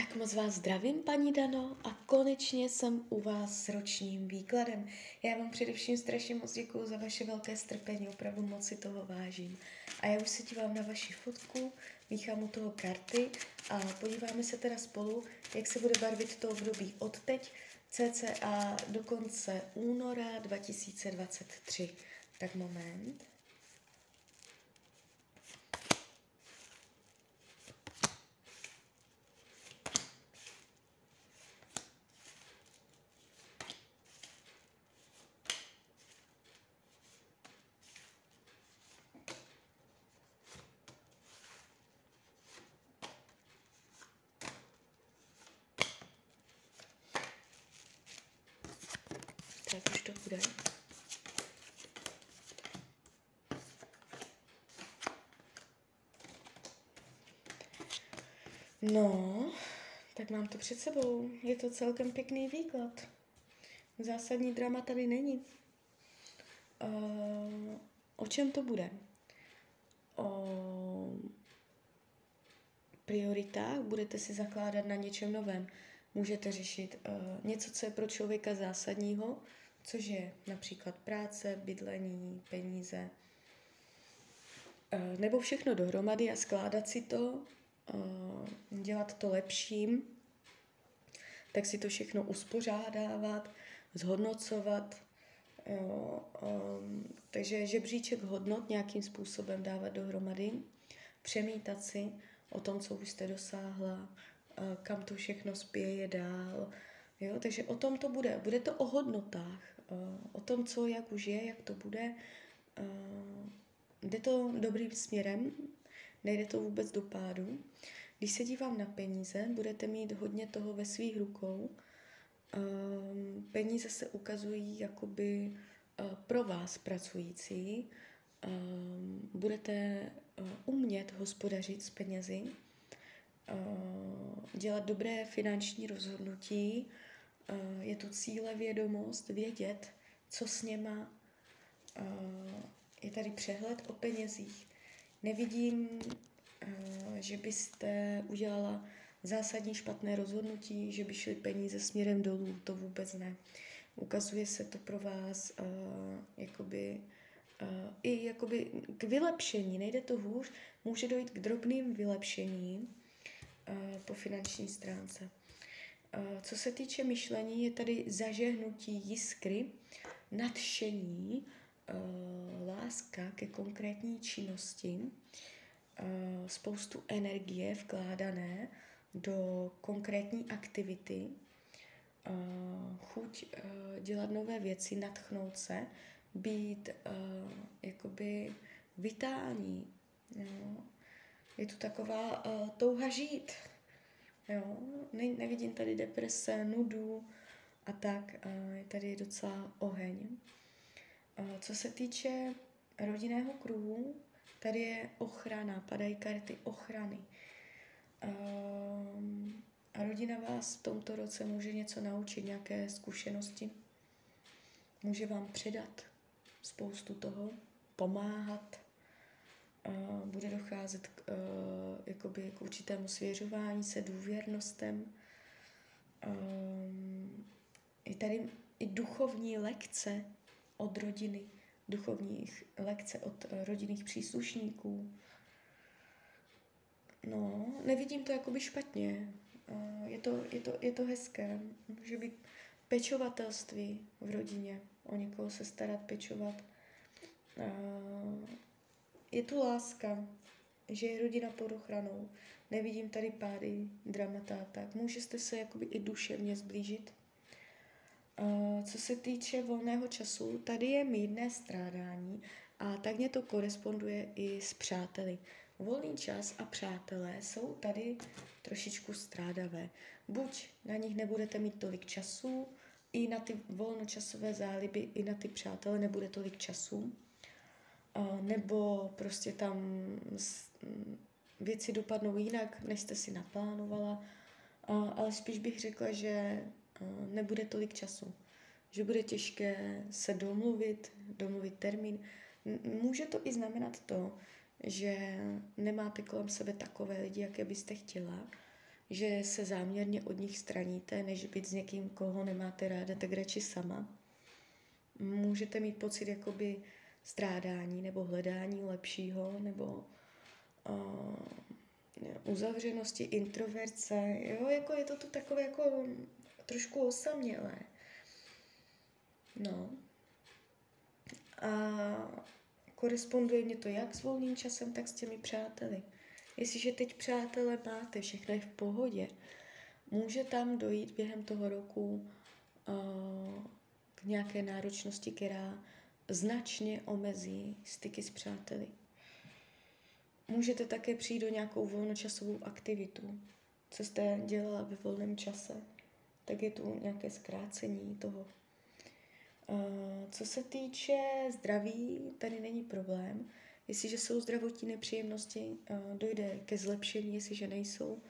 Tak moc vás zdravím, paní Dano, a konečně jsem u vás s ročním výkladem. Já vám především strašně moc děkuju za vaše velké strpení, opravdu moc si toho vážím. A já už se dívám na vaši fotku, míchám u toho karty a podíváme se teda spolu, jak se bude barvit to období od teď, cca do konce února 2023. Tak moment. Tak už to bude. No, tak mám to před sebou. Je to celkem pěkný výklad. Zásadní drama tady není. Uh, o čem to bude? O prioritách budete si zakládat na něčem novém. Můžete řešit uh, něco, co je pro člověka zásadního, což je například práce, bydlení, peníze, uh, nebo všechno dohromady a skládat si to, dělat to lepším, tak si to všechno uspořádávat, zhodnocovat. Jo, um, takže žebříček hodnot nějakým způsobem dávat dohromady, přemítat si o tom, co už jste dosáhla, kam to všechno spěje dál. Jo? Takže o tom to bude. Bude to o hodnotách, o tom, co jak už je, jak to bude. Jde to dobrým směrem, nejde to vůbec do pádu. Když se dívám na peníze, budete mít hodně toho ve svých rukou. Peníze se ukazují jakoby pro vás pracující. Budete umět hospodařit s penězi, dělat dobré finanční rozhodnutí, je tu cíle vědomost, vědět, co s něma, je tady přehled o penězích. Nevidím, že byste udělala zásadní špatné rozhodnutí, že by šly peníze směrem dolů, to vůbec ne. Ukazuje se to pro vás uh, jakoby, uh, i jakoby k vylepšení, nejde to hůř, může dojít k drobným vylepšením, po finanční stránce. Co se týče myšlení, je tady zažehnutí jiskry, nadšení, láska ke konkrétní činnosti, spoustu energie vkládané do konkrétní aktivity, chuť dělat nové věci, natchnout se, být jakoby vitální, jo, je tu taková uh, touha žít. Jo? Ne, nevidím tady deprese, nudu a tak. Je tady docela oheň. Uh, co se týče rodinného kruhu, tady je ochrana, padají karty ochrany. Uh, a rodina vás v tomto roce může něco naučit, nějaké zkušenosti. Může vám předat spoustu toho, pomáhat, bude docházet k, uh, jakoby k určitému svěřování se, důvěrnostem. Um, je tady i duchovní lekce od rodiny, duchovní lekce od rodinných příslušníků. No, nevidím to jakoby špatně. Je, to, je, to, je to hezké. Může být pečovatelství v rodině, o někoho se starat, pečovat. Je tu láska, že je rodina pod ochranou. Nevidím tady pády, dramata, tak můžete se jakoby i duševně zblížit. Uh, co se týče volného času, tady je mírné strádání a tak mě to koresponduje i s přáteli. Volný čas a přátelé jsou tady trošičku strádavé. Buď na nich nebudete mít tolik času, i na ty volnočasové záliby, i na ty přátele nebude tolik času nebo prostě tam věci dopadnou jinak, než jste si naplánovala, ale spíš bych řekla, že nebude tolik času, že bude těžké se domluvit, domluvit termín. Může to i znamenat to, že nemáte kolem sebe takové lidi, jaké byste chtěla, že se záměrně od nich straníte, než být s někým, koho nemáte ráda, tak radši sama. Můžete mít pocit jakoby strádání nebo hledání lepšího nebo uh, uzavřenosti, introverce, jo, jako je to tu takové jako trošku osamělé. No. A koresponduje mě to jak s volným časem, tak s těmi přáteli. Jestliže teď přátelé máte, všechno je v pohodě, může tam dojít během toho roku uh, k nějaké náročnosti, která značně omezí styky s přáteli. Můžete také přijít do nějakou volnočasovou aktivitu, co jste dělala ve volném čase, tak je tu nějaké zkrácení toho. Co se týče zdraví, tady není problém. Jestliže jsou zdravotní nepříjemnosti, dojde ke zlepšení, jestliže nejsou,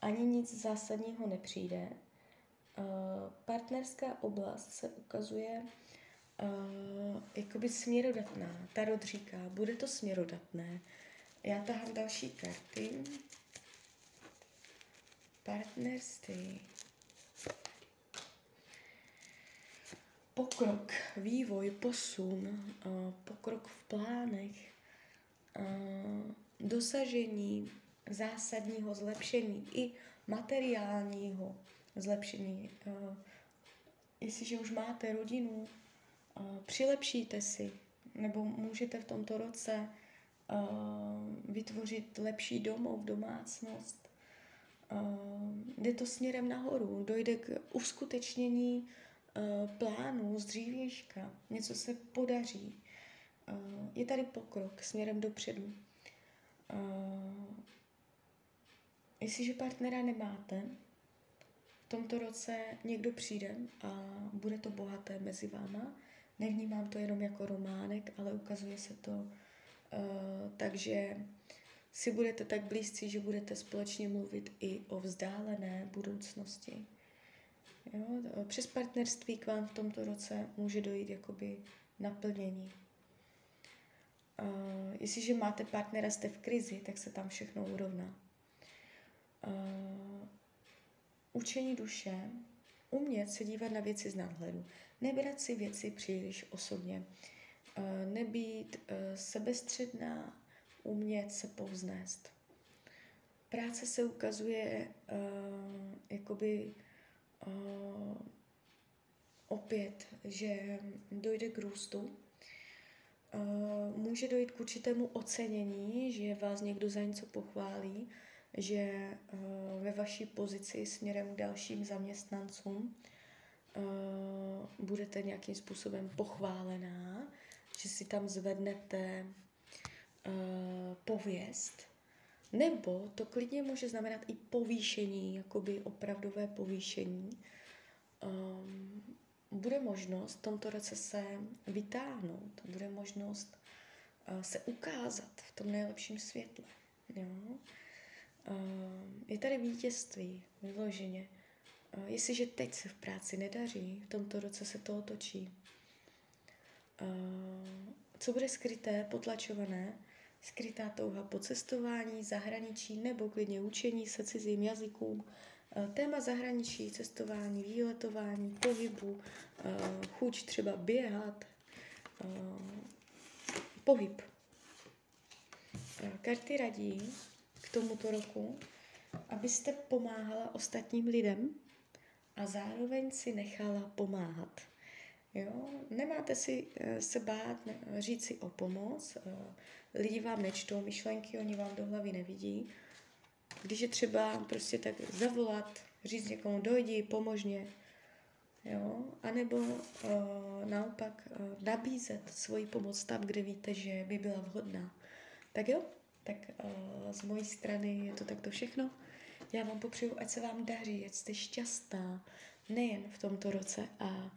ani nic zásadního nepřijde. Partnerská oblast se ukazuje jakoby směrodatná. Tarot říká, bude to směrodatné, já tahám další karty. Partnerství. Pokrok, vývoj, posun, pokrok v plánech, dosažení zásadního zlepšení i materiálního zlepšení. Jestliže už máte rodinu, přilepšíte si, nebo můžete v tomto roce vytvořit lepší domov, domácnost. Jde to směrem nahoru, dojde k uskutečnění plánu z dřívějška, něco se podaří. Je tady pokrok směrem dopředu. Jestliže partnera nemáte, v tomto roce někdo přijde a bude to bohaté mezi váma. Nevnímám to jenom jako románek, ale ukazuje se to Eh, takže si budete tak blízcí, že budete společně mluvit i o vzdálené budoucnosti. Jo? Přes partnerství k vám v tomto roce může dojít jakoby naplnění. Uh, jestliže máte partnera, jste v krizi, tak se tam všechno urovná. Uh, učení duše, umět se dívat na věci z nadhledu, nebrat si věci příliš osobně. Eh, nebýt eh, sebestředná, umět se povznést. Práce se ukazuje uh, jakoby uh, opět, že dojde k růstu. Může dojít k určitému ocenění, že vás někdo za něco pochválí, že ve vaší pozici směrem k dalším zaměstnancům budete nějakým způsobem pochválená, že si tam zvednete pověst, nebo to klidně může znamenat i povýšení, jakoby opravdové povýšení. Um, bude možnost v tomto roce se vytáhnout, bude možnost uh, se ukázat v tom nejlepším světle. Jo? Uh, je tady vítězství, vyloženě. Uh, jestliže teď se v práci nedaří, v tomto roce se to otočí. Eh, co bude skryté, potlačované, skrytá touha po cestování, zahraničí nebo klidně učení se cizím jazykům, eh, téma zahraničí, cestování, výletování, pohybu, eh, chuť třeba běhat, pohyb. Karty radí k tomuto roku, abyste pomáhala ostatním lidem a zároveň si nechala pomáhat. Jo? Nemáte si eh, se bát říct si o pomoc. Eh, lidi vám nečtou myšlenky, oni vám do hlavy nevidí. Když je třeba prostě tak zavolat, říct někomu, dojdi, pomožně. Jo? A nebo uh, naopak uh, nabízet svoji pomoc tam, kde víte, že by byla vhodná. Tak jo, tak uh, z mojí strany je to takto všechno. Já vám popřeju, ať se vám daří, ať jste šťastná, nejen v tomto roce a